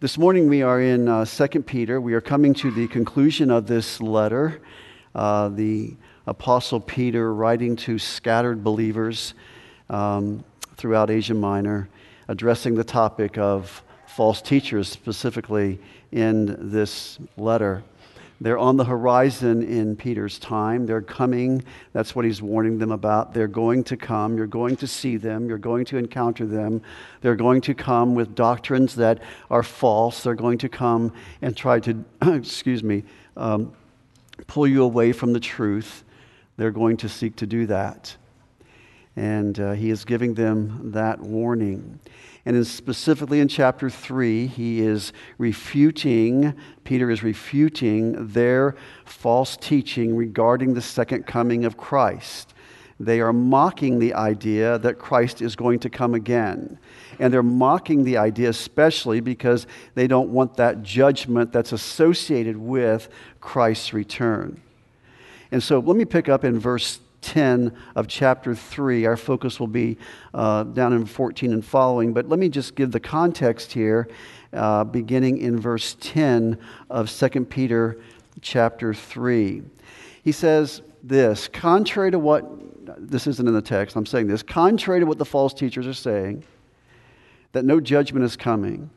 This morning we are in uh, 2 Peter. We are coming to the conclusion of this letter. Uh, the Apostle Peter writing to scattered believers um, throughout Asia Minor, addressing the topic of false teachers specifically in this letter. They're on the horizon in Peter's time. They're coming. That's what he's warning them about. They're going to come. You're going to see them. You're going to encounter them. They're going to come with doctrines that are false. They're going to come and try to, excuse me, um, pull you away from the truth. They're going to seek to do that. And uh, he is giving them that warning. And in specifically in chapter 3, he is refuting, Peter is refuting their false teaching regarding the second coming of Christ. They are mocking the idea that Christ is going to come again. And they're mocking the idea, especially because they don't want that judgment that's associated with Christ's return. And so let me pick up in verse 10 of chapter 3. Our focus will be uh, down in 14 and following, but let me just give the context here, uh, beginning in verse 10 of 2 Peter chapter 3. He says this contrary to what, this isn't in the text, I'm saying this, contrary to what the false teachers are saying, that no judgment is coming.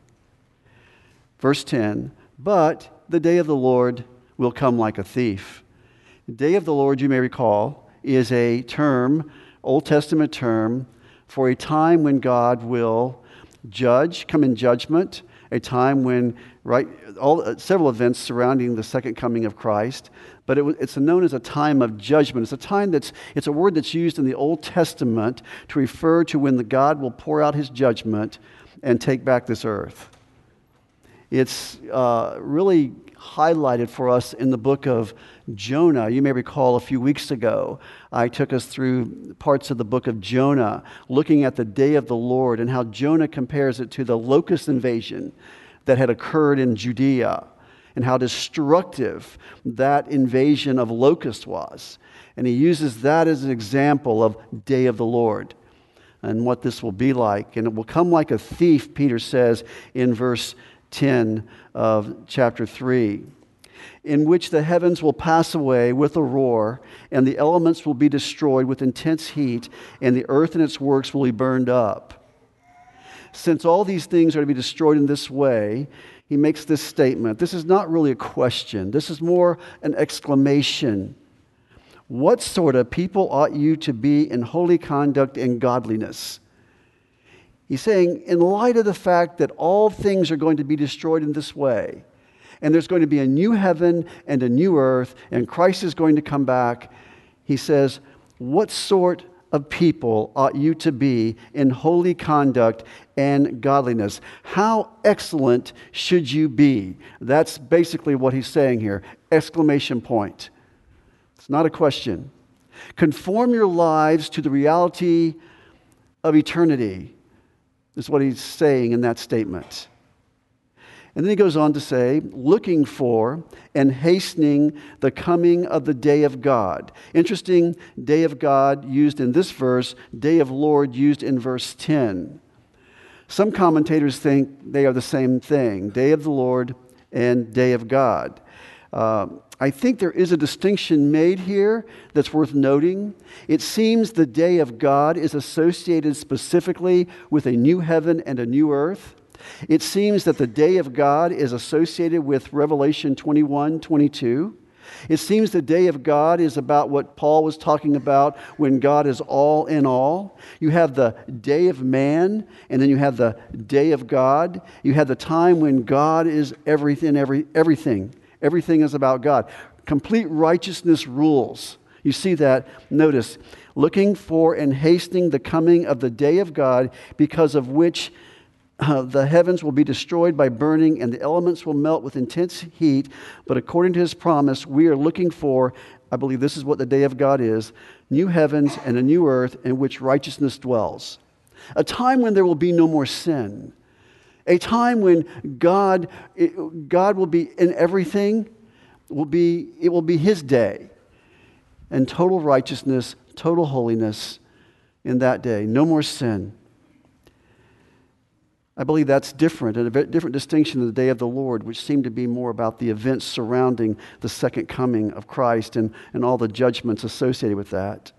Verse 10 But the day of the Lord will come like a thief. The day of the Lord, you may recall, is a term, Old Testament term, for a time when God will judge, come in judgment, a time when, right, all, uh, several events surrounding the second coming of Christ, but it, it's known as a time of judgment. It's a time that's, it's a word that's used in the Old Testament to refer to when the God will pour out his judgment and take back this earth. It's uh, really highlighted for us in the book of Jonah. You may recall a few weeks ago, I took us through parts of the book of Jonah, looking at the day of the Lord and how Jonah compares it to the locust invasion that had occurred in Judea and how destructive that invasion of locusts was. And he uses that as an example of day of the Lord and what this will be like. And it will come like a thief, Peter says in verse 10 of chapter 3 in which the heavens will pass away with a roar, and the elements will be destroyed with intense heat, and the earth and its works will be burned up. Since all these things are to be destroyed in this way, he makes this statement. This is not really a question, this is more an exclamation. What sort of people ought you to be in holy conduct and godliness? He's saying, in light of the fact that all things are going to be destroyed in this way, and there's going to be a new heaven and a new earth, and Christ is going to come back. He says, What sort of people ought you to be in holy conduct and godliness? How excellent should you be? That's basically what he's saying here. Exclamation point. It's not a question. Conform your lives to the reality of eternity, is what he's saying in that statement. And then he goes on to say, looking for and hastening the coming of the day of God. Interesting, day of God used in this verse, day of Lord used in verse 10. Some commentators think they are the same thing day of the Lord and day of God. Uh, I think there is a distinction made here that's worth noting. It seems the day of God is associated specifically with a new heaven and a new earth. It seems that the day of God is associated with Revelation 21 22. It seems the day of God is about what Paul was talking about when God is all in all. You have the day of man, and then you have the day of God. You have the time when God is everything, every, everything. Everything is about God. Complete righteousness rules. You see that, notice, looking for and hastening the coming of the day of God, because of which uh, the heavens will be destroyed by burning and the elements will melt with intense heat. But according to his promise, we are looking for, I believe this is what the day of God is new heavens and a new earth in which righteousness dwells. A time when there will be no more sin. A time when God, God will be in everything, will be, it will be his day. And total righteousness, total holiness in that day. No more sin. I believe that's different, and a different distinction than the day of the Lord, which seemed to be more about the events surrounding the second coming of Christ and, and all the judgments associated with that.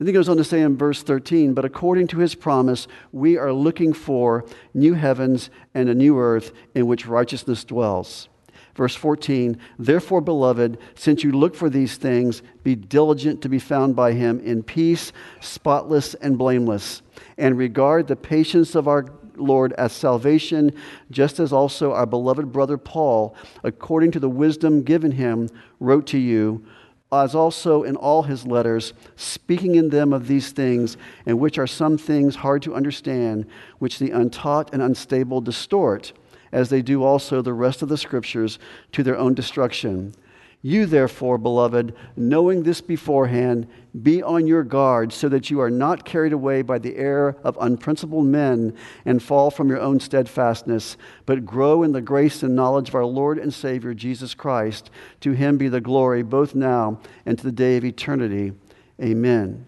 And he goes on to say in verse 13, but according to his promise, we are looking for new heavens and a new earth in which righteousness dwells. Verse 14, therefore, beloved, since you look for these things, be diligent to be found by him in peace, spotless and blameless, and regard the patience of our Lord as salvation, just as also our beloved brother Paul, according to the wisdom given him, wrote to you as also in all his letters, speaking in them of these things, in which are some things hard to understand, which the untaught and unstable distort, as they do also the rest of the scriptures to their own destruction. You, therefore, beloved, knowing this beforehand, be on your guard so that you are not carried away by the error of unprincipled men and fall from your own steadfastness, but grow in the grace and knowledge of our Lord and Savior Jesus Christ. To him be the glory both now and to the day of eternity. Amen.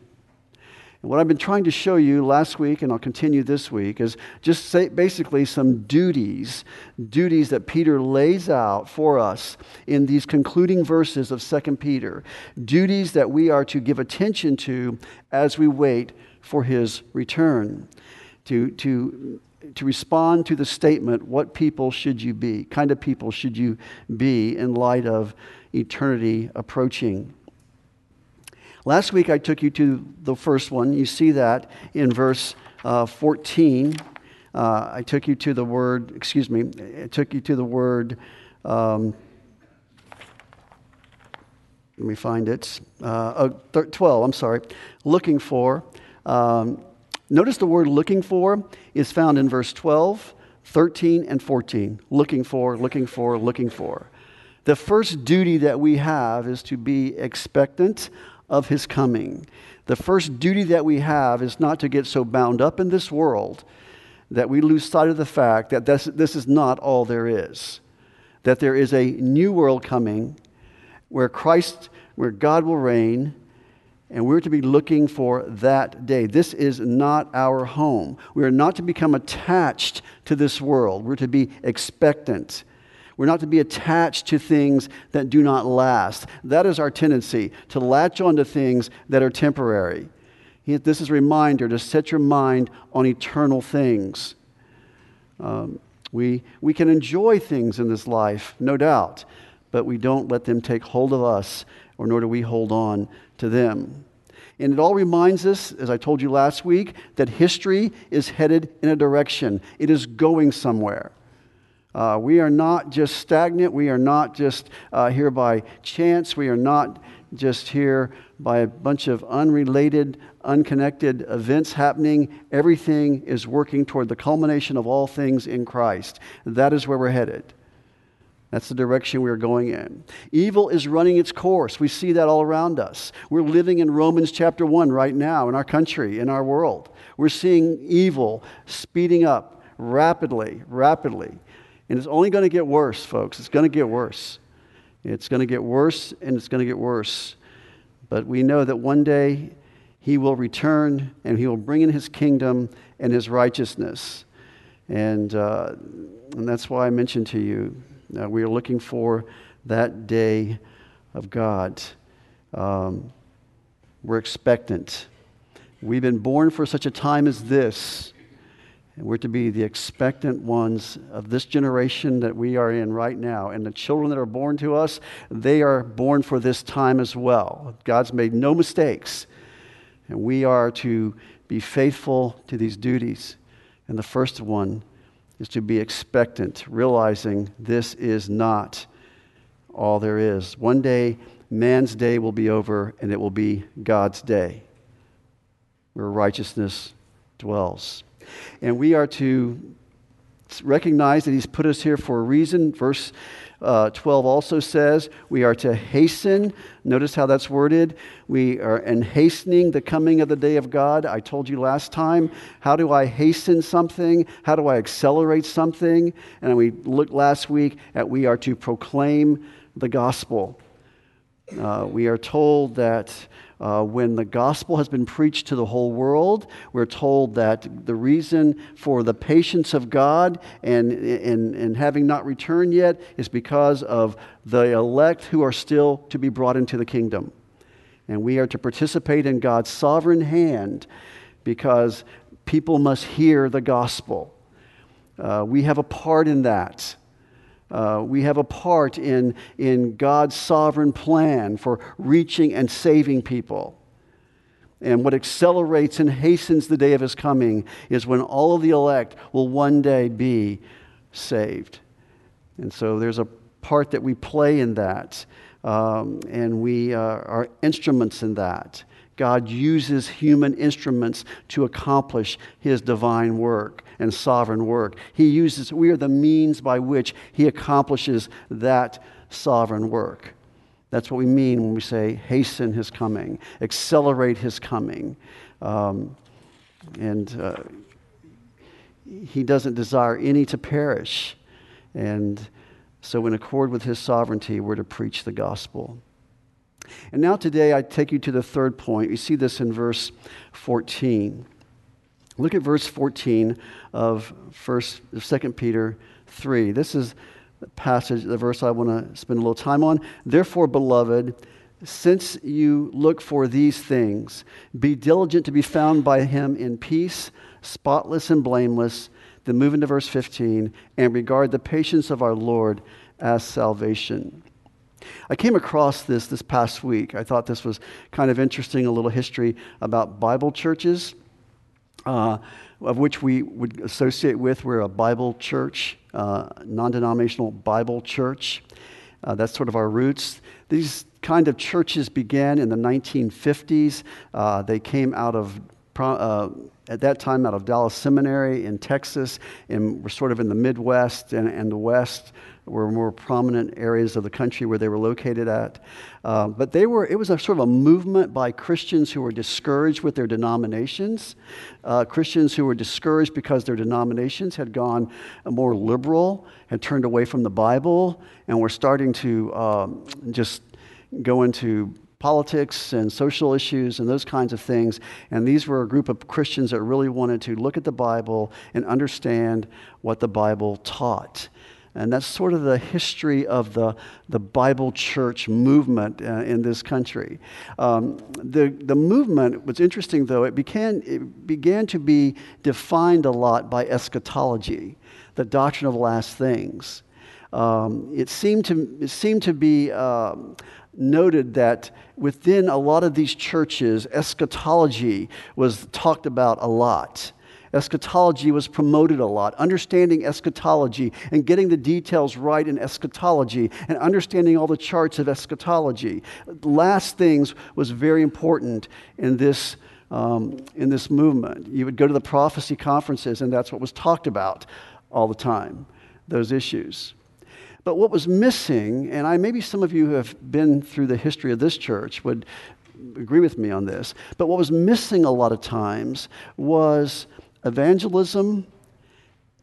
And what I've been trying to show you last week, and I'll continue this week, is just say, basically some duties, duties that Peter lays out for us in these concluding verses of 2 Peter, duties that we are to give attention to as we wait for his return. To, to, to respond to the statement, What people should you be? Kind of people should you be in light of eternity approaching? Last week I took you to the first one. You see that in verse uh, 14. Uh, I took you to the word, excuse me, I took you to the word, um, let me find it, uh, oh, 12, I'm sorry, looking for. Um, notice the word looking for is found in verse 12, 13, and 14. Looking for, looking for, looking for. The first duty that we have is to be expectant of his coming. The first duty that we have is not to get so bound up in this world that we lose sight of the fact that this, this is not all there is. That there is a new world coming where Christ, where God will reign, and we're to be looking for that day. This is not our home. We are not to become attached to this world. We're to be expectant. We're not to be attached to things that do not last. That is our tendency, to latch onto things that are temporary. This is a reminder to set your mind on eternal things. Um, we, we can enjoy things in this life, no doubt, but we don't let them take hold of us, or nor do we hold on to them. And it all reminds us, as I told you last week, that history is headed in a direction, it is going somewhere. Uh, we are not just stagnant. We are not just uh, here by chance. We are not just here by a bunch of unrelated, unconnected events happening. Everything is working toward the culmination of all things in Christ. That is where we're headed. That's the direction we are going in. Evil is running its course. We see that all around us. We're living in Romans chapter 1 right now in our country, in our world. We're seeing evil speeding up rapidly, rapidly. And it's only going to get worse, folks. It's going to get worse. It's going to get worse and it's going to get worse. But we know that one day he will return and he will bring in his kingdom and his righteousness. And, uh, and that's why I mentioned to you we are looking for that day of God. Um, we're expectant. We've been born for such a time as this. And we're to be the expectant ones of this generation that we are in right now. And the children that are born to us, they are born for this time as well. God's made no mistakes. And we are to be faithful to these duties. And the first one is to be expectant, realizing this is not all there is. One day, man's day will be over, and it will be God's day where righteousness dwells. And we are to recognize that He's put us here for a reason. Verse uh, 12 also says we are to hasten. Notice how that's worded. We are in hastening the coming of the day of God. I told you last time, how do I hasten something? How do I accelerate something? And we looked last week at we are to proclaim the gospel. Uh, we are told that Uh, when the gospel has been preached to the whole world, we're told that the reason for the patience of God and, and, and having not returned yet is because of the elect who are still to be brought into the kingdom. And we are to participate in God's sovereign hand because people must hear the gospel. Uh, we have a part in that. Uh, we have a part in, in God's sovereign plan for reaching and saving people. And what accelerates and hastens the day of his coming is when all of the elect will one day be saved. And so there's a part that we play in that, um, and we uh, are instruments in that. God uses human instruments to accomplish his divine work and sovereign work. He uses, we are the means by which he accomplishes that sovereign work. That's what we mean when we say hasten his coming, accelerate his coming. Um, and uh, he doesn't desire any to perish. And so, in accord with his sovereignty, we're to preach the gospel. And now, today, I take you to the third point. You see this in verse 14. Look at verse 14 of first, 2 Peter 3. This is the passage, the verse I want to spend a little time on. Therefore, beloved, since you look for these things, be diligent to be found by him in peace, spotless and blameless. Then move into verse 15 and regard the patience of our Lord as salvation. I came across this this past week. I thought this was kind of interesting, a little history about Bible churches, uh, of which we would associate with. We're a Bible church, uh, non denominational Bible church. Uh, that's sort of our roots. These kind of churches began in the 1950s. Uh, they came out of uh, at that time out of Dallas Seminary in Texas, and were sort of in the Midwest and, and the West were more prominent areas of the country where they were located at. Uh, but they were, it was a sort of a movement by Christians who were discouraged with their denominations, uh, Christians who were discouraged because their denominations had gone more liberal, had turned away from the Bible, and were starting to um, just go into politics and social issues and those kinds of things. And these were a group of Christians that really wanted to look at the Bible and understand what the Bible taught. And that's sort of the history of the, the Bible church movement uh, in this country. Um, the, the movement was interesting, though, it began, it began to be defined a lot by eschatology, the doctrine of last things. Um, it, seemed to, it seemed to be uh, noted that within a lot of these churches, eschatology was talked about a lot. Eschatology was promoted a lot. Understanding eschatology and getting the details right in eschatology and understanding all the charts of eschatology. Last things was very important in this, um, in this movement. You would go to the prophecy conferences, and that's what was talked about all the time, those issues. But what was missing, and I maybe some of you who have been through the history of this church would agree with me on this, but what was missing a lot of times was evangelism,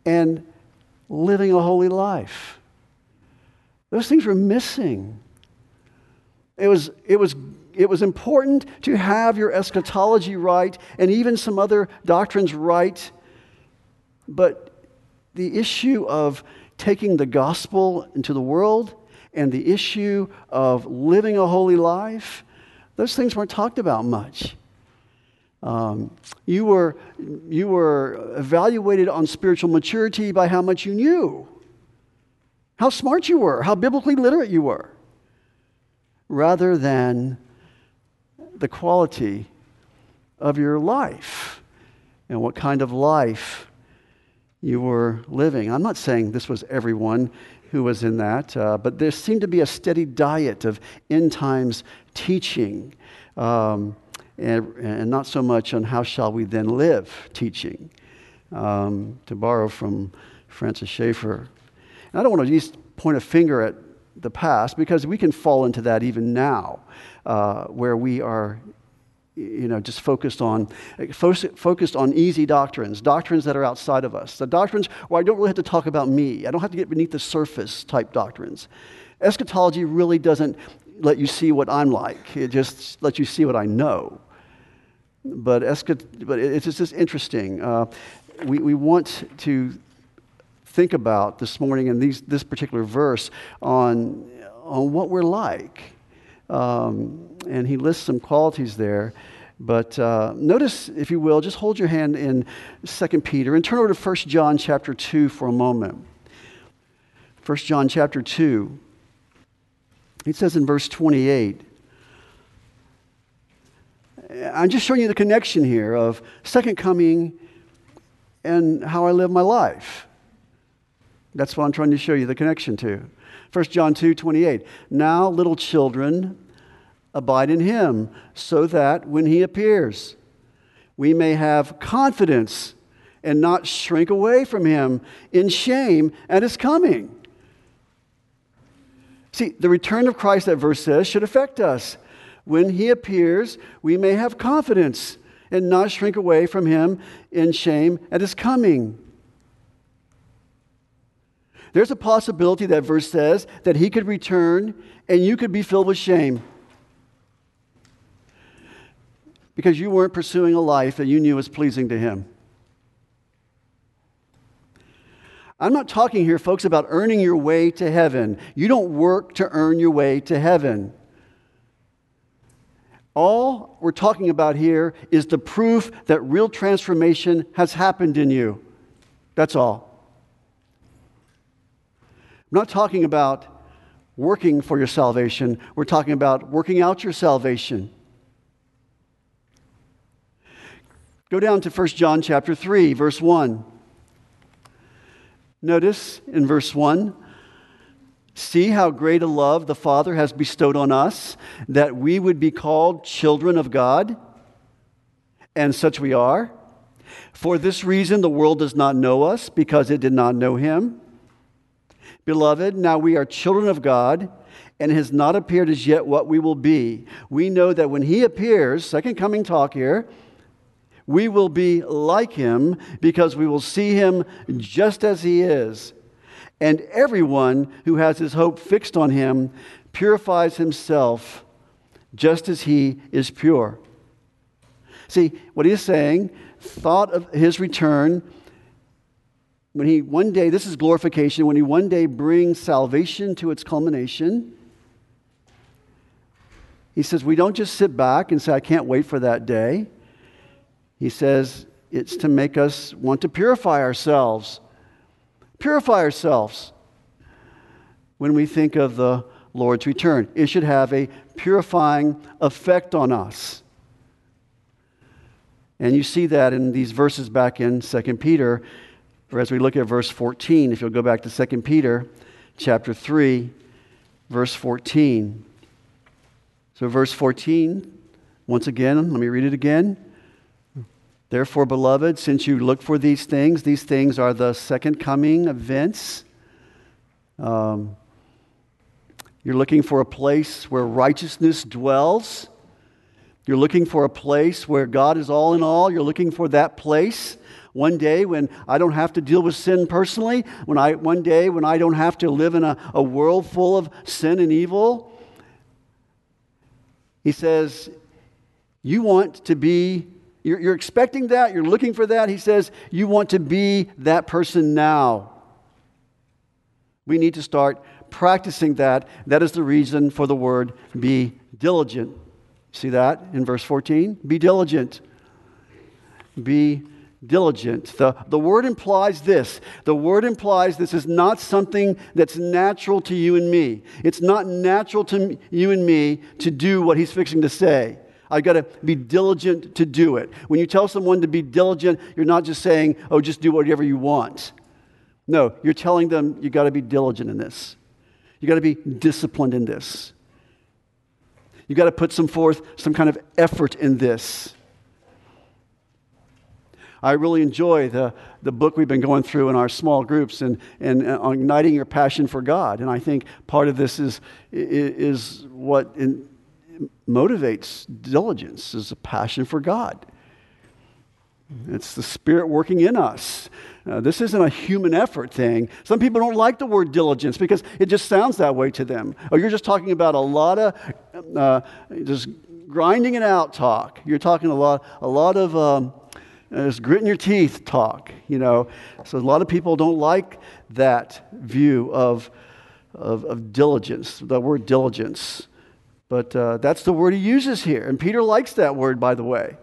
and living a holy life. Those things were missing. It was, it was, it was important to have your eschatology right and even some other doctrines right, but the issue of taking the gospel into the world and the issue of living a holy life, those things weren't talked about much. Um, you, were, you were evaluated on spiritual maturity by how much you knew, how smart you were, how biblically literate you were, rather than the quality of your life and what kind of life you were living. I'm not saying this was everyone who was in that, uh, but there seemed to be a steady diet of end times teaching. Um, and, and not so much on how shall we then live teaching, um, to borrow from Francis Schaeffer. And I don't want to just point a finger at the past because we can fall into that even now, uh, where we are you know, just focused on, focused on easy doctrines, doctrines that are outside of us. The doctrines where I don't really have to talk about me. I don't have to get beneath the surface type doctrines. Eschatology really doesn't let you see what I'm like. It just lets you see what I know. But, but it's just interesting. Uh, we, we want to think about this morning in these, this particular verse on, on what we're like. Um, and he lists some qualities there. But uh, notice, if you will, just hold your hand in 2 Peter and turn over to 1 John chapter 2 for a moment. 1 John chapter 2. He says in verse 28, I'm just showing you the connection here of second coming and how I live my life. That's what I'm trying to show you the connection to. 1 John 2 28. Now, little children, abide in him, so that when he appears, we may have confidence and not shrink away from him in shame at his coming. See, the return of Christ, that verse says, should affect us. When he appears, we may have confidence and not shrink away from him in shame at his coming. There's a possibility, that verse says, that he could return and you could be filled with shame because you weren't pursuing a life that you knew was pleasing to him. I'm not talking here, folks, about earning your way to heaven. You don't work to earn your way to heaven. All we're talking about here is the proof that real transformation has happened in you. That's all. I'm not talking about working for your salvation, we're talking about working out your salvation. Go down to 1 John chapter 3, verse 1. Notice in verse 1 See how great a love the Father has bestowed on us, that we would be called children of God? And such we are. For this reason, the world does not know us, because it did not know him. Beloved, now we are children of God, and has not appeared as yet what we will be. We know that when he appears, second coming talk here, we will be like him because we will see him just as he is. And everyone who has his hope fixed on him purifies himself just as he is pure. See, what he's saying, thought of his return, when he one day, this is glorification, when he one day brings salvation to its culmination, he says, we don't just sit back and say, I can't wait for that day. He says it's to make us want to purify ourselves. Purify ourselves when we think of the Lord's return. It should have a purifying effect on us. And you see that in these verses back in 2 Peter, or as we look at verse 14, if you'll go back to 2 Peter chapter 3, verse 14. So, verse 14, once again, let me read it again. Therefore, beloved, since you look for these things, these things are the second coming events. Um, you're looking for a place where righteousness dwells. You're looking for a place where God is all in all. You're looking for that place. One day when I don't have to deal with sin personally, when I, one day when I don't have to live in a, a world full of sin and evil. He says, You want to be you're, you're expecting that, you're looking for that. He says, You want to be that person now. We need to start practicing that. That is the reason for the word be diligent. See that in verse 14? Be diligent. Be diligent. The, the word implies this. The word implies this is not something that's natural to you and me. It's not natural to you and me to do what he's fixing to say. I've got to be diligent to do it. When you tell someone to be diligent, you're not just saying, oh, just do whatever you want. No, you're telling them you've got to be diligent in this. You've got to be disciplined in this. You've got to put some forth some kind of effort in this. I really enjoy the, the book we've been going through in our small groups and, and, and uh, igniting your passion for God. And I think part of this is, is what in, motivates diligence is a passion for God. It's the Spirit working in us. Uh, this isn't a human effort thing. Some people don't like the word diligence because it just sounds that way to them. Oh, you're just talking about a lot of uh, just grinding it out talk. You're talking a lot, a lot of um, just gritting your teeth talk, you know. So a lot of people don't like that view of, of, of diligence, the word diligence. But uh, that's the word he uses here. And Peter likes that word, by the way.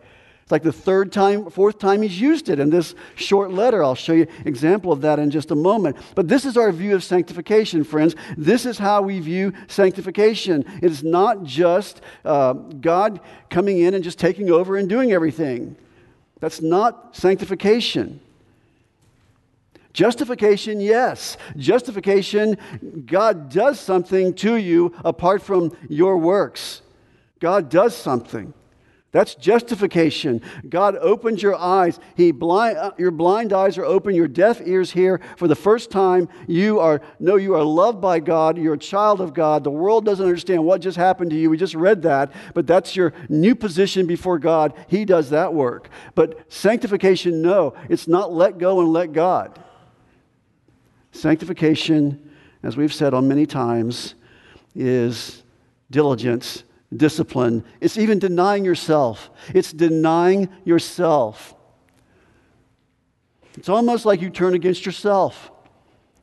It's like the third time, fourth time he's used it in this short letter. I'll show you an example of that in just a moment. But this is our view of sanctification, friends. This is how we view sanctification. It is not just uh, God coming in and just taking over and doing everything. That's not sanctification. Justification, yes. Justification, God does something to you apart from your works. God does something. That's justification. God opens your eyes. He blind, uh, your blind eyes are open, your deaf ears hear. For the first time, you are know you are loved by God. You're a child of God. The world doesn't understand what just happened to you. We just read that, but that's your new position before God. He does that work. But sanctification, no, it's not let go and let God. Sanctification, as we've said on many times, is diligence discipline. It's even denying yourself. It's denying yourself. It's almost like you turn against yourself.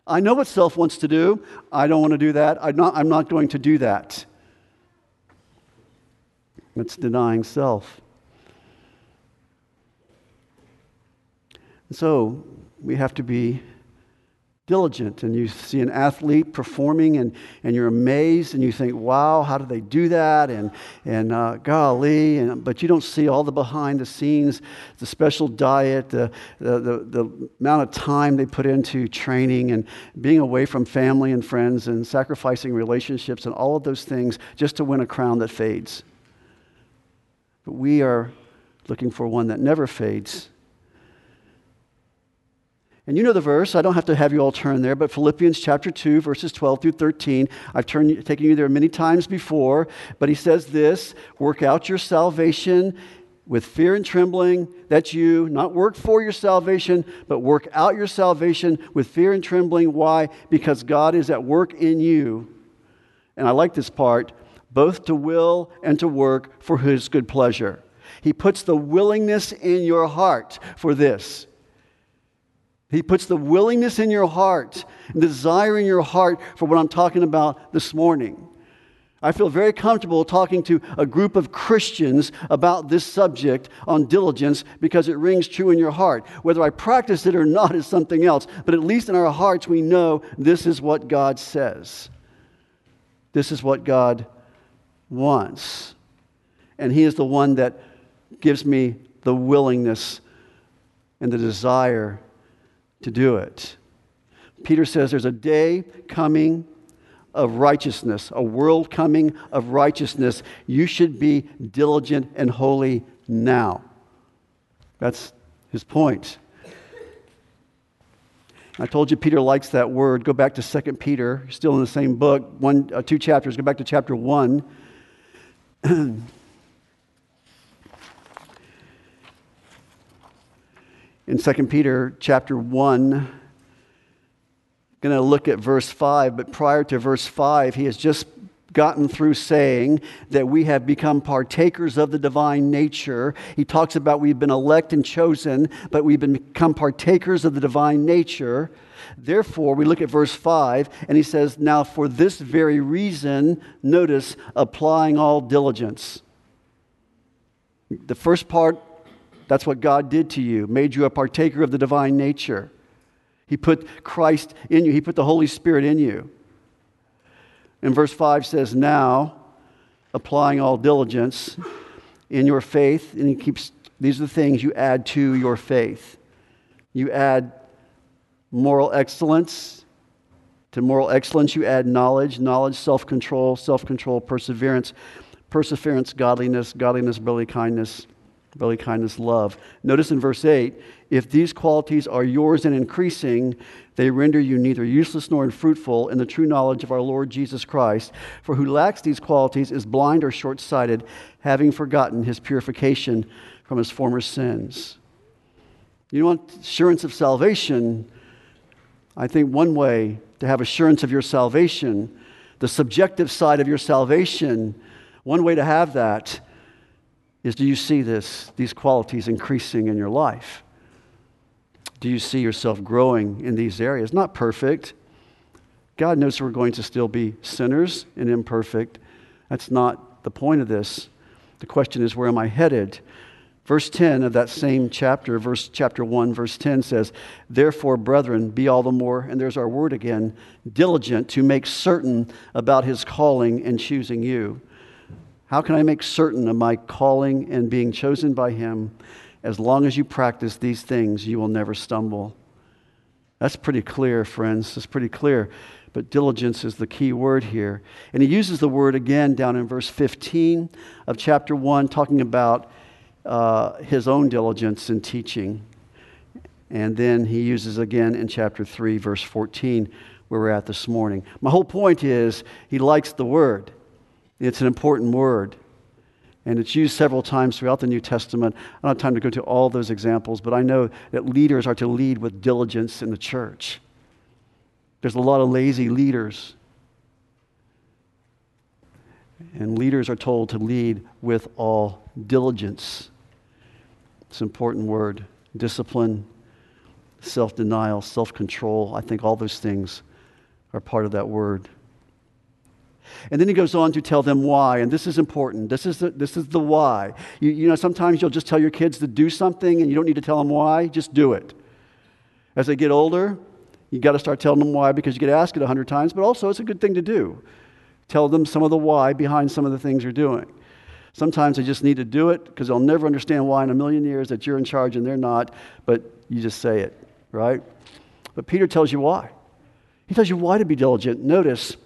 I know what self wants to do. I don't want to do that. I'm not, I'm not going to do that. It's denying self. And so we have to be diligent and you see an athlete performing and, and you're amazed and you think wow how do they do that? And, and uh, golly and, but you don't see all the behind the scenes the special diet the, the, the, the amount of time they put into training and being away from family and friends and sacrificing relationships and all of those things just to win a crown that fades. But we are looking for one that never fades and you know the verse. I don't have to have you all turn there, but Philippians chapter 2, verses 12 through 13. I've turned, taken you there many times before, but he says this work out your salvation with fear and trembling. That's you. Not work for your salvation, but work out your salvation with fear and trembling. Why? Because God is at work in you. And I like this part both to will and to work for his good pleasure. He puts the willingness in your heart for this. He puts the willingness in your heart and desire in your heart for what I'm talking about this morning. I feel very comfortable talking to a group of Christians about this subject on diligence because it rings true in your heart. Whether I practice it or not is something else, but at least in our hearts we know this is what God says. This is what God wants. And He is the one that gives me the willingness and the desire to do it. Peter says there's a day coming of righteousness, a world coming of righteousness. You should be diligent and holy now. That's his point. I told you Peter likes that word. Go back to 2 Peter, still in the same book, one, uh, two chapters. Go back to chapter 1. in 2 Peter chapter 1. Going to look at verse 5, but prior to verse 5, he has just gotten through saying that we have become partakers of the divine nature. He talks about we've been elect and chosen, but we've become partakers of the divine nature. Therefore, we look at verse 5, and he says, Now for this very reason, notice, applying all diligence. The first part that's what God did to you, made you a partaker of the divine nature. He put Christ in you, He put the Holy Spirit in you. And verse 5 says, Now, applying all diligence in your faith, and He keeps, these are the things you add to your faith. You add moral excellence. To moral excellence, you add knowledge, knowledge, self control, self control, perseverance, perseverance, godliness, godliness, brotherly kindness, brotherly kindness, love. Notice in verse 8 if these qualities are yours and increasing, they render you neither useless nor unfruitful in the true knowledge of our Lord Jesus Christ. For who lacks these qualities is blind or short sighted, having forgotten his purification from his former sins. You want assurance of salvation? I think one way to have assurance of your salvation, the subjective side of your salvation, one way to have that is do you see this, these qualities increasing in your life? Do you see yourself growing in these areas? Not perfect. God knows we're going to still be sinners and imperfect. That's not the point of this. The question is, where am I headed? Verse 10 of that same chapter, verse chapter 1, verse 10 says, Therefore, brethren, be all the more, and there's our word again, diligent to make certain about his calling and choosing you. How can I make certain of my calling and being chosen by him? As long as you practice these things, you will never stumble. That's pretty clear, friends. That's pretty clear. But diligence is the key word here. And he uses the word again down in verse 15 of chapter 1, talking about uh, his own diligence in teaching. And then he uses again in chapter 3, verse 14, where we're at this morning. My whole point is he likes the word, it's an important word. And it's used several times throughout the New Testament. I don't have time to go to all those examples, but I know that leaders are to lead with diligence in the church. There's a lot of lazy leaders. And leaders are told to lead with all diligence. It's an important word. Discipline, self denial, self control. I think all those things are part of that word. And then he goes on to tell them why, and this is important. This is the, this is the why. You, you know, sometimes you'll just tell your kids to do something and you don't need to tell them why, just do it. As they get older, you got to start telling them why because you get asked it a hundred times, but also it's a good thing to do. Tell them some of the why behind some of the things you're doing. Sometimes they just need to do it because they'll never understand why in a million years that you're in charge and they're not, but you just say it, right? But Peter tells you why. He tells you why to be diligent. Notice,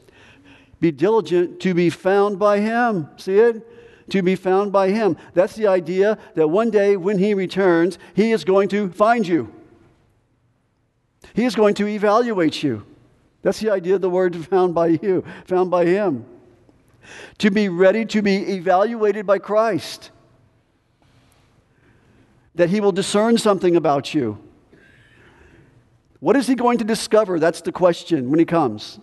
be diligent to be found by him. See it? To be found by him. That's the idea that one day when he returns, he is going to find you. He is going to evaluate you. That's the idea of the word found by you, found by him to be ready to be evaluated by Christ. That he will discern something about you. What is he going to discover? That's the question when he comes.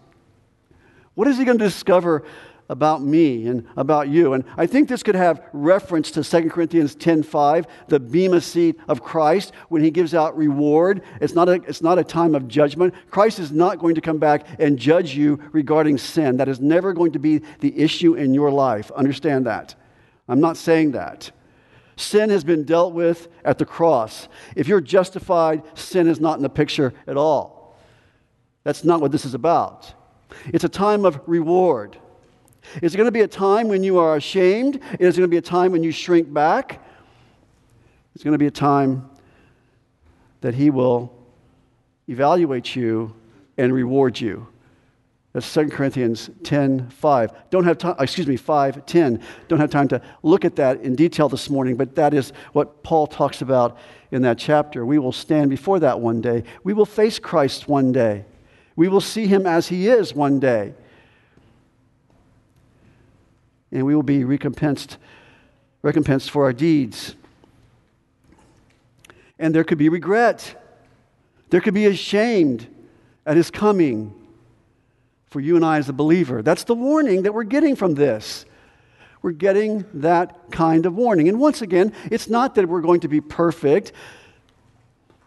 What is he going to discover about me and about you. And I think this could have reference to 2 Corinthians 10:5, the bema seat of Christ when he gives out reward. It's not, a, it's not a time of judgment. Christ is not going to come back and judge you regarding sin. That is never going to be the issue in your life. Understand that. I'm not saying that. Sin has been dealt with at the cross. If you're justified, sin is not in the picture at all. That's not what this is about. It's a time of reward. Is it going to be a time when you are ashamed? Is it going to be a time when you shrink back? It's going to be a time that He will evaluate you and reward you. That's 2 Corinthians 10 5. Don't have time, excuse me, 5 10. Don't have time to look at that in detail this morning, but that is what Paul talks about in that chapter. We will stand before that one day. We will face Christ one day. We will see him as he is one day and we will be recompensed, recompensed for our deeds. And there could be regret. There could be ashamed at his coming for you and I as a believer. That's the warning that we're getting from this. We're getting that kind of warning. And once again, it's not that we're going to be perfect,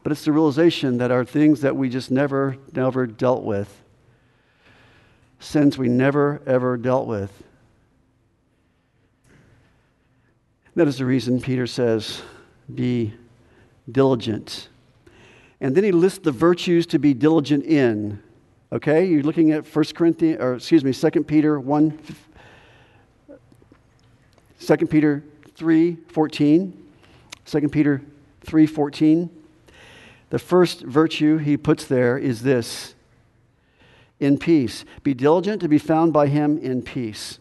but it's the realization that are things that we just never, never dealt with. Sins we never, ever dealt with. That is the reason Peter says, be diligent. And then he lists the virtues to be diligent in. Okay, you're looking at 1 Corinthians, or excuse me, 2 Peter 1, 2 Peter 3, 14. 2 Peter 3, 14. The first virtue he puts there is this in peace. Be diligent to be found by him in peace.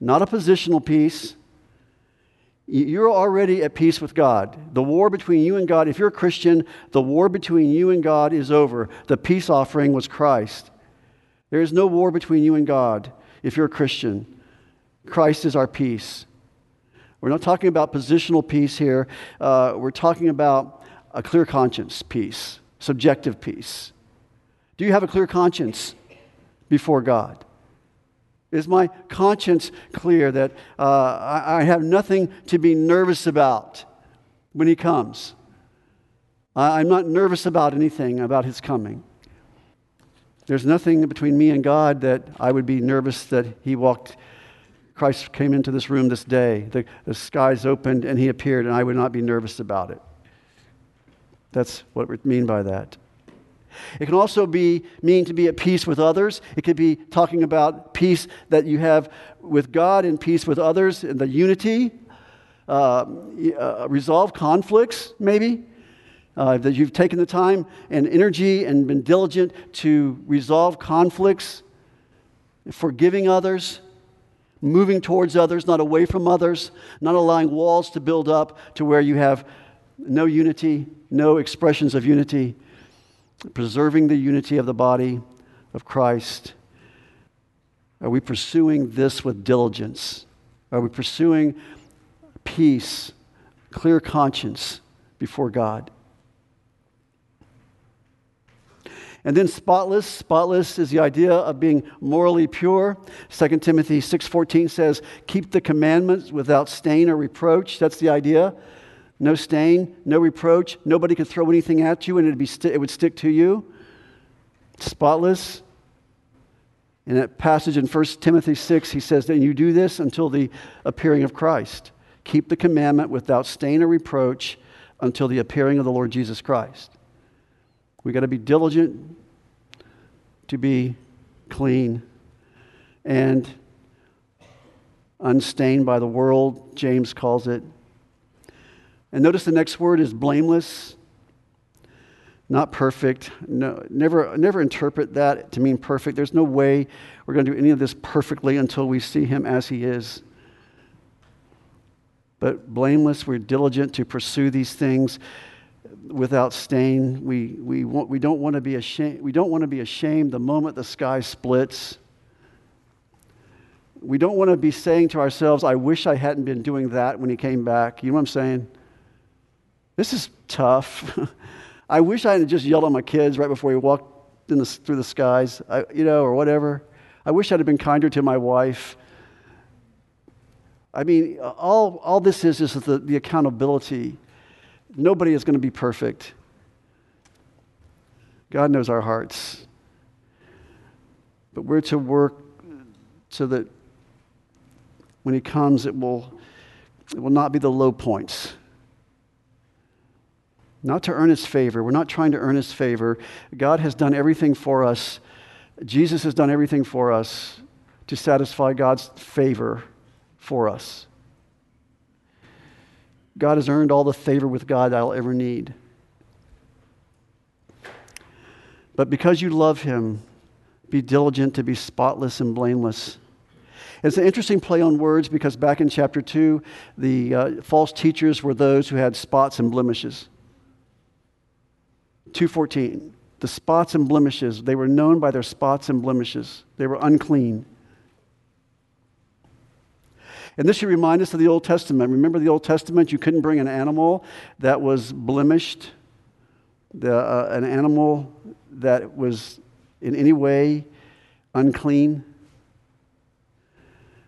Not a positional peace, you're already at peace with God. The war between you and God, if you're a Christian, the war between you and God is over. The peace offering was Christ. There is no war between you and God if you're a Christian. Christ is our peace. We're not talking about positional peace here. Uh, we're talking about a clear conscience peace, subjective peace? Do you have a clear conscience before God? Is my conscience clear that uh, I, have nothing to be nervous about when He comes? I, I'm not nervous about anything about His coming. There's nothing between me and God that I would be nervous that He walked, Christ came into this room this day. The, the skies opened and He appeared, and I would not be nervous about it. That's what we mean by that. It can also be mean to be at peace with others. It could be talking about peace that you have with God and peace with others and the unity. Uh, uh, resolve conflicts, maybe. Uh, that you've taken the time and energy and been diligent to resolve conflicts, forgiving others, moving towards others, not away from others, not allowing walls to build up to where you have no unity, no expressions of unity preserving the unity of the body of Christ? Are we pursuing this with diligence? Are we pursuing peace, clear conscience before God? And then spotless, spotless is the idea of being morally pure. 2 Timothy 6:14 says, "Keep the commandments without stain or reproach." That's the idea no stain, no reproach. Nobody could throw anything at you and it'd be st- it would stick to you. Spotless. In that passage in 1 Timothy 6, he says that you do this until the appearing of Christ. Keep the commandment without stain or reproach until the appearing of the Lord Jesus Christ. We've got to be diligent to be clean and unstained by the world, James calls it. And notice the next word is blameless, not perfect. No, never, never interpret that to mean perfect. There's no way we're going to do any of this perfectly until we see him as he is. But blameless, we're diligent to pursue these things without stain. We, we, want, we, don't want to be ashamed, we don't want to be ashamed the moment the sky splits. We don't want to be saying to ourselves, I wish I hadn't been doing that when he came back. You know what I'm saying? This is tough. I wish I had just yelled at my kids right before we walked the, through the skies, I, you know, or whatever. I wish I'd have been kinder to my wife. I mean, all, all this is is the, the accountability. Nobody is going to be perfect. God knows our hearts. But we're to work so that when He comes, it will, it will not be the low points not to earn his favor. We're not trying to earn his favor. God has done everything for us. Jesus has done everything for us to satisfy God's favor for us. God has earned all the favor with God that I'll ever need. But because you love him, be diligent to be spotless and blameless. It's an interesting play on words because back in chapter 2, the uh, false teachers were those who had spots and blemishes. 2:14 the spots and blemishes they were known by their spots and blemishes. They were unclean. And this should remind us of the old testament. Remember the old testament? You couldn't bring an animal that was blemished the, uh, an animal that was in any way unclean.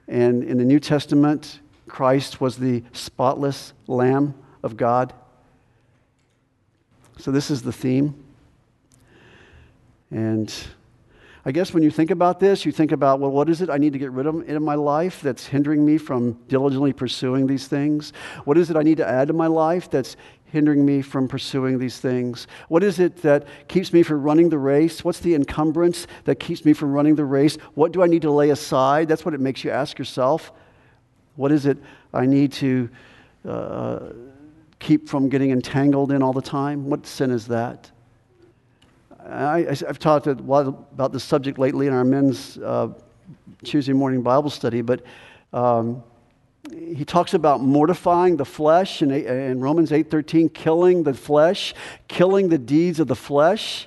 And in the new testament christ was the spotless lamb of god so, this is the theme. And I guess when you think about this, you think about, well, what is it I need to get rid of in my life that's hindering me from diligently pursuing these things? What is it I need to add to my life that's hindering me from pursuing these things? What is it that keeps me from running the race? What's the encumbrance that keeps me from running the race? What do I need to lay aside? That's what it makes you ask yourself. What is it I need to. Uh, keep from getting entangled in all the time? What sin is that? I, have talked a lot about this subject lately in our men's uh, Tuesday morning Bible study, but um, he talks about mortifying the flesh in, in Romans 8:13, killing the flesh, killing the deeds of the flesh.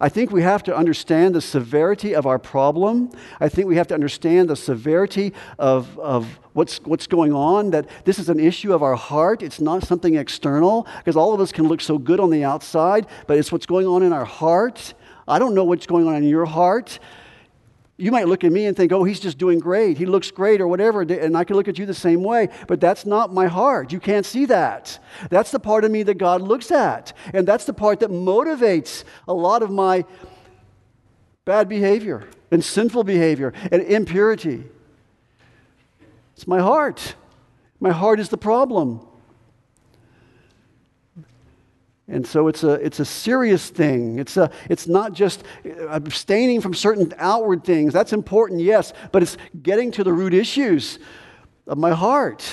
I think we have to understand the severity of our problem. I think we have to understand the severity of, of what's, what's going on, that this is an issue of our heart. It's not something external, because all of us can look so good on the outside, but it's what's going on in our heart. I don't know what's going on in your heart. You might look at me and think, oh, he's just doing great. He looks great or whatever. And I can look at you the same way. But that's not my heart. You can't see that. That's the part of me that God looks at. And that's the part that motivates a lot of my bad behavior and sinful behavior and impurity. It's my heart. My heart is the problem. And so it's a, it's a serious thing. It's, a, it's not just abstaining from certain outward things. That's important, yes, but it's getting to the root issues of my heart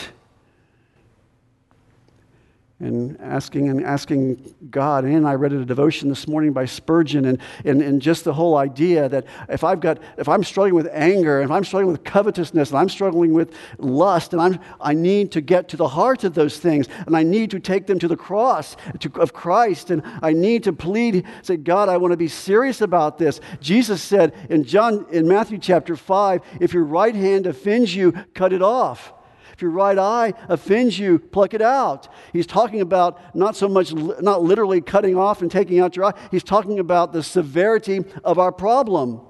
and asking and asking God. And I read a devotion this morning by Spurgeon, and, and, and just the whole idea that if I've got if I'm struggling with anger, if I'm struggling with covetousness, and I'm struggling with lust, and I'm I need to get to the heart of those things, and I need to take them to the cross to, of Christ, and I need to plead, say, God, I want to be serious about this. Jesus said in John in Matthew chapter five, if your right hand offends you, cut it off. If your right eye offends you, pluck it out. He's talking about not so much, not literally cutting off and taking out your eye, he's talking about the severity of our problem.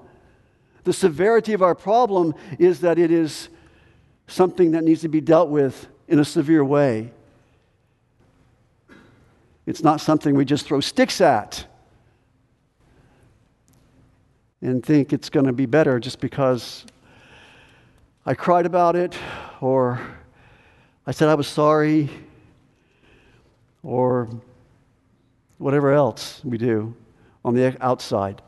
The severity of our problem is that it is something that needs to be dealt with in a severe way. It's not something we just throw sticks at and think it's going to be better just because I cried about it, or I said I was sorry, or whatever else we do on the outside.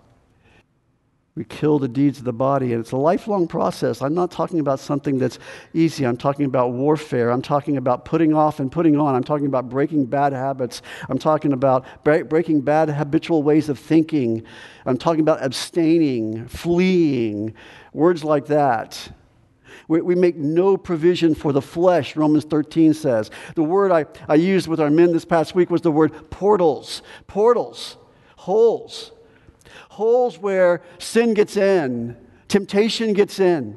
We kill the deeds of the body, and it's a lifelong process. I'm not talking about something that's easy. I'm talking about warfare. I'm talking about putting off and putting on. I'm talking about breaking bad habits. I'm talking about breaking bad habitual ways of thinking. I'm talking about abstaining, fleeing, words like that. We, we make no provision for the flesh, Romans 13 says. The word I, I used with our men this past week was the word portals. Portals, holes. Holes where sin gets in, temptation gets in,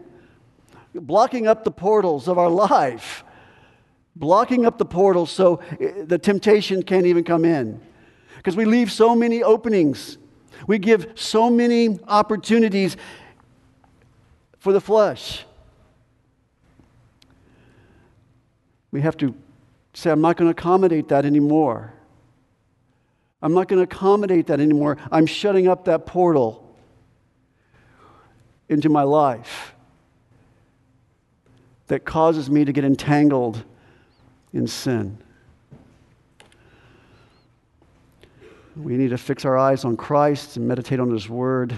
blocking up the portals of our life, blocking up the portals so eh, the temptation can't even come in. Because we leave so many openings, we give so many opportunities for the flesh. We have to say, I'm not going to accommodate that anymore. I'm not going to accommodate that anymore. I'm shutting up that portal into my life that causes me to get entangled in sin. We need to fix our eyes on Christ and meditate on His Word.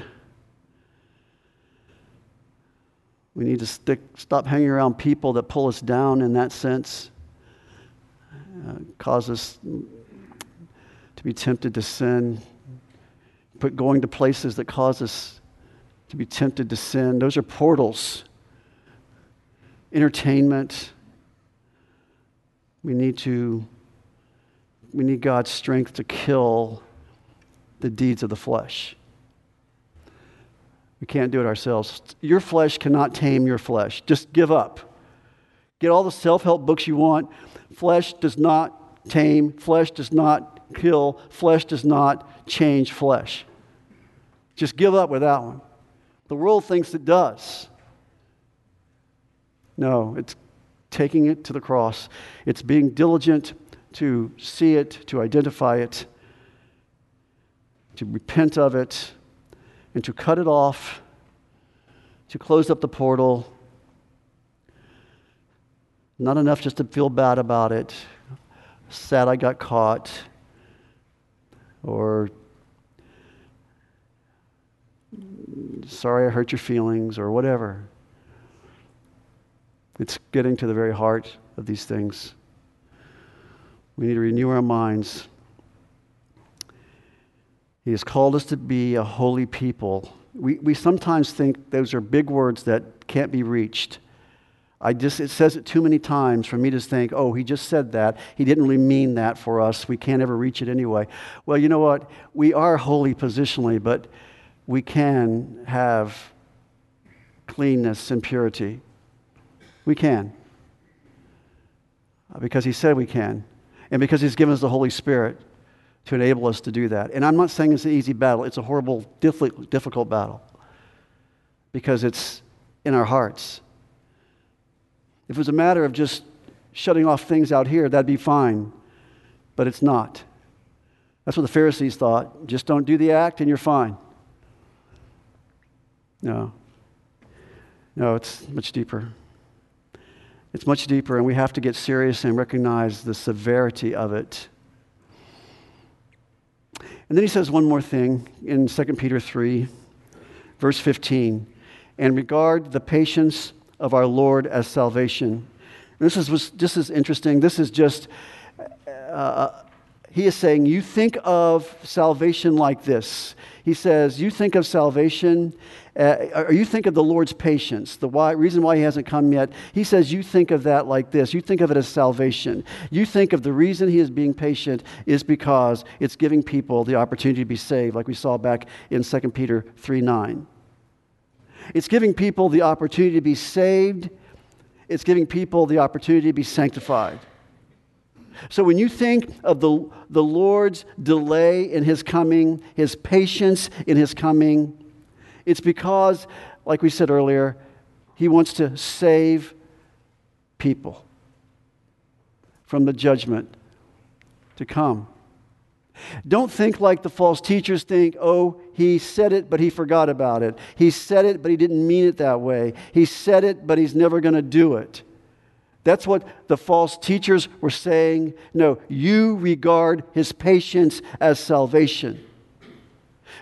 We need to stick, stop hanging around people that pull us down in that sense, uh, cause us to be tempted to sin, put going to places that cause us to be tempted to sin. Those are portals. Entertainment. We need to, we need God's strength to kill the deeds of the flesh. We can't do it ourselves. Your flesh cannot tame your flesh. Just give up. Get all the self help books you want. Flesh does not tame, flesh does not kill, flesh does not change flesh. Just give up with that one. The world thinks it does. No, it's taking it to the cross. It's being diligent to see it, to identify it, to repent of it, and to cut it off, to close up the portal. Not enough just to feel bad about it, sad I got caught, or sorry I hurt your feelings, or whatever. It's getting to the very heart of these things. We need to renew our minds he has called us to be a holy people. We, we sometimes think those are big words that can't be reached. I just, it says it too many times for me to think, oh, he just said that. He didn't really mean that for us. We can't ever reach it anyway. Well, you know what? We are holy positionally, but we can have cleanness and purity. We can. Uh, because he said we can. And because he's given us the Holy Spirit to enable us to do that. And I'm not saying it's an easy battle, it's a horrible, difficult battle. Because it's in our hearts. If it was a matter of just shutting off things out here, that'd be fine. But it's not. That's what the Pharisees thought. Just don't do the act and you're fine. No. No, it's much deeper. It's much deeper, and we have to get serious and recognize the severity of it. And then he says one more thing in 2 Peter 3, verse 15 and regard the patience of our Lord as salvation. This is, this is interesting. This is just, uh, he is saying, you think of salvation like this. He says, you think of salvation, uh, or you think of the Lord's patience, the why, reason why he hasn't come yet. He says, you think of that like this. You think of it as salvation. You think of the reason he is being patient is because it's giving people the opportunity to be saved, like we saw back in 2 Peter 3 9. It's giving people the opportunity to be saved, it's giving people the opportunity to be sanctified. So when you think of the, the Lord's delay in his coming, his patience in his coming, it's because, like we said earlier, he wants to save people from the judgment to come. Don't think like the false teachers think, oh, he said it, but he forgot about it. He said it, but he didn't mean it that way. He said it, but he's never going to do it. That's what the false teachers were saying. No, you regard his patience as salvation.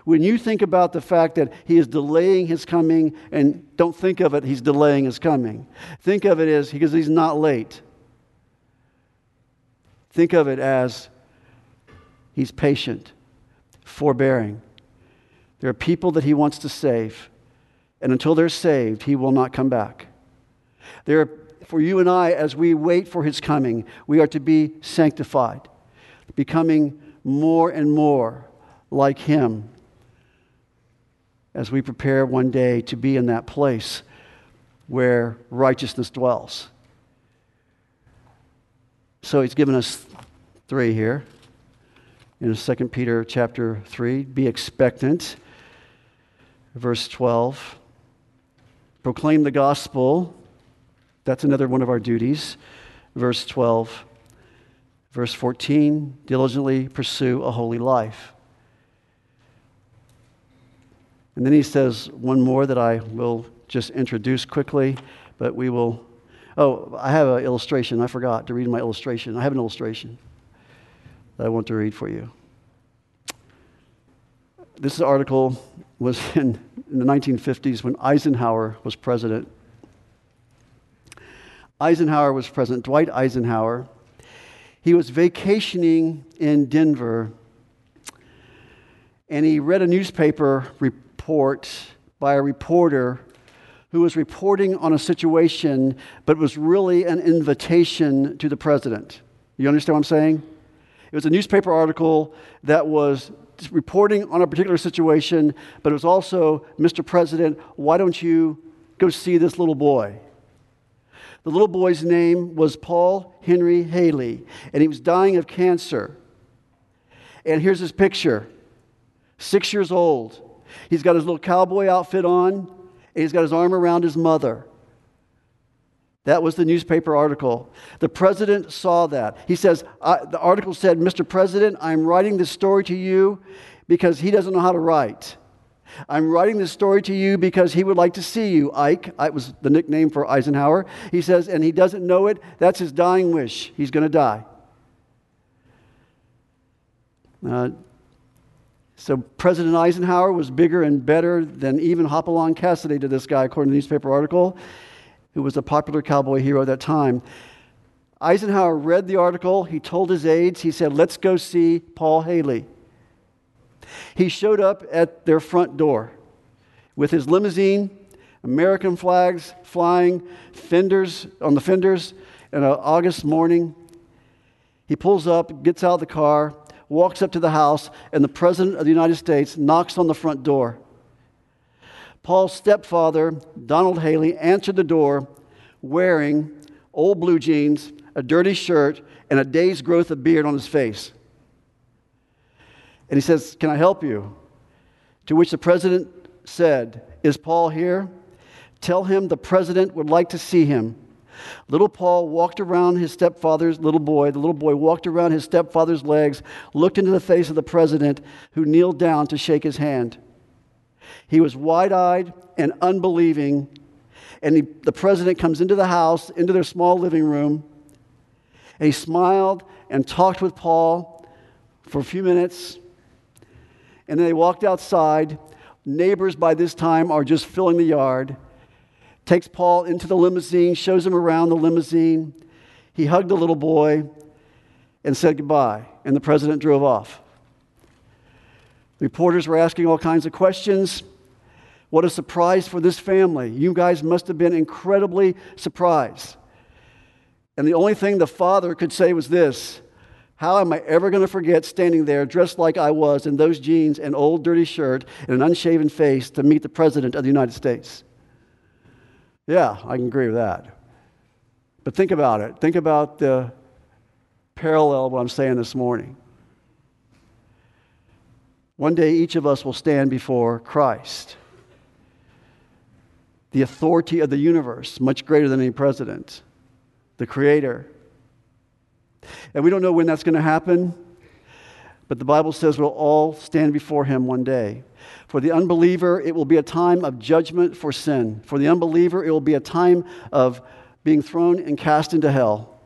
When you think about the fact that he is delaying his coming, and don't think of it, he's delaying his coming. Think of it as because he's not late. Think of it as He's patient, forbearing. There are people that he wants to save, and until they're saved, he will not come back. There are, for you and I, as we wait for his coming, we are to be sanctified, becoming more and more like him as we prepare one day to be in that place where righteousness dwells. So he's given us three here in 2 Peter chapter 3. Be expectant. Verse 12. Proclaim the gospel. That's another one of our duties. Verse 12. Verse 14. Diligently pursue a holy life. And then he says one more that I will just introduce quickly, but we will. Oh, I have an illustration. I forgot to read my illustration. I have an illustration that I want to read for you. This article was in, in the 1950s when Eisenhower was president. Eisenhower was president, Dwight Eisenhower. He was vacationing in Denver and he read a newspaper report by a reporter who was reporting on a situation but was really an invitation to the president. You understand what I'm saying? It was a newspaper article that was reporting on a particular situation, but it was also, Mr. President, why don't you go see this little boy? The little boy's name was Paul Henry Haley, and he was dying of cancer. And here's his picture six years old. He's got his little cowboy outfit on, and he's got his arm around his mother. That was the newspaper article. The president saw that. He says, The article said, Mr. President, I'm writing this story to you because he doesn't know how to write. I'm writing this story to you because he would like to see you. Ike, it was the nickname for Eisenhower. He says, and he doesn't know it. That's his dying wish. He's going to die. Uh, so President Eisenhower was bigger and better than even Hopalong Cassidy to this guy, according to the newspaper article who was a popular cowboy hero at that time. Eisenhower read the article. He told his aides, he said, Let's go see Paul Haley. He showed up at their front door with his limousine. American flags flying, fenders on the fenders in an August morning. He pulls up, gets out of the car, walks up to the house, and the President of the United States knocks on the front door. Paul's stepfather, Donald Haley, answered the door wearing old blue jeans, a dirty shirt, and a day's growth of beard on his face. And he says, Can I help you? To which the president said, Is Paul here? Tell him the president would like to see him. Little Paul walked around his stepfather's little boy. The little boy walked around his stepfather's legs, looked into the face of the president, who kneeled down to shake his hand. He was wide eyed and unbelieving. And he, the president comes into the house, into their small living room, and he smiled and talked with Paul for a few minutes. And then they walked outside. Neighbors by this time are just filling the yard. Takes Paul into the limousine, shows him around the limousine. He hugged the little boy and said goodbye. And the president drove off. Reporters were asking all kinds of questions. What a surprise for this family. You guys must have been incredibly surprised. And the only thing the father could say was this How am I ever going to forget standing there dressed like I was in those jeans and old dirty shirt and an unshaven face to meet the President of the United States? Yeah, I can agree with that. But think about it. Think about the parallel of what I'm saying this morning. One day, each of us will stand before Christ the authority of the universe, much greater than any president, the creator. And we don't know when that's going to happen, but the Bible says we'll all stand before him one day. For the unbeliever, it will be a time of judgment for sin. For the unbeliever, it will be a time of being thrown and cast into hell.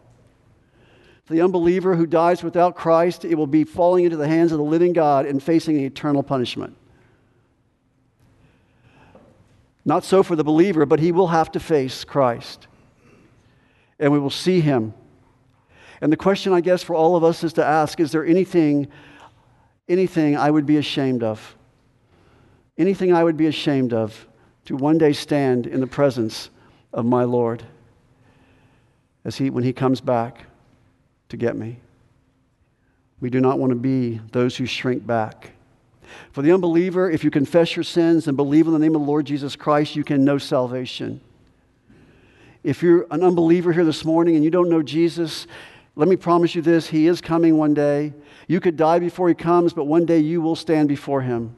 For the unbeliever who dies without Christ, it will be falling into the hands of the living God and facing eternal punishment. Not so for the believer, but he will have to face Christ. And we will see him. And the question, I guess, for all of us is to ask is there anything, anything I would be ashamed of? Anything I would be ashamed of to one day stand in the presence of my Lord as he, when he comes back to get me? We do not want to be those who shrink back. For the unbeliever, if you confess your sins and believe in the name of the Lord Jesus Christ, you can know salvation. If you're an unbeliever here this morning and you don't know Jesus, let me promise you this He is coming one day. You could die before He comes, but one day you will stand before Him.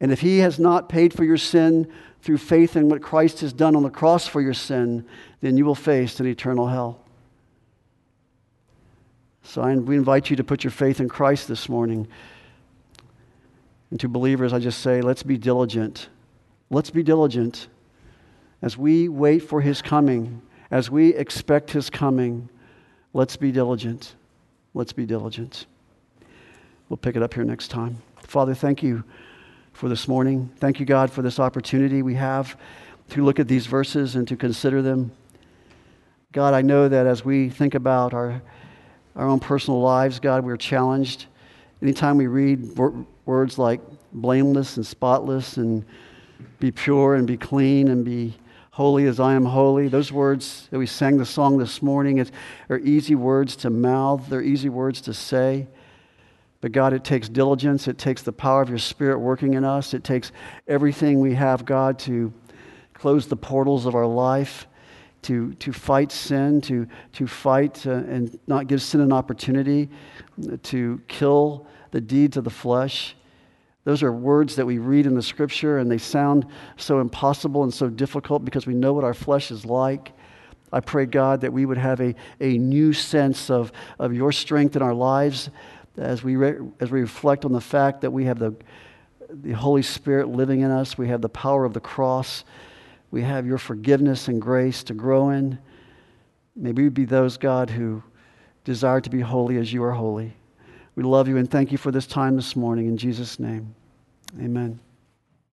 And if He has not paid for your sin through faith in what Christ has done on the cross for your sin, then you will face an eternal hell. So I, we invite you to put your faith in Christ this morning. And to believers, I just say, let's be diligent. Let's be diligent as we wait for his coming, as we expect his coming. Let's be diligent. Let's be diligent. We'll pick it up here next time. Father, thank you for this morning. Thank you, God, for this opportunity we have to look at these verses and to consider them. God, I know that as we think about our, our own personal lives, God, we're challenged. Anytime we read words like blameless and spotless and be pure and be clean and be holy as I am holy. Those words that we sang the song this morning are easy words to mouth, they're easy words to say. But God, it takes diligence. It takes the power of your Spirit working in us. It takes everything we have, God, to close the portals of our life, to, to fight sin, to, to fight uh, and not give sin an opportunity, to kill the deeds of the flesh. Those are words that we read in the scripture, and they sound so impossible and so difficult because we know what our flesh is like. I pray, God, that we would have a, a new sense of, of your strength in our lives as we, re, as we reflect on the fact that we have the, the Holy Spirit living in us, we have the power of the cross, we have your forgiveness and grace to grow in. May we be those, God, who desire to be holy as you are holy. We love you and thank you for this time this morning. In Jesus' name, amen.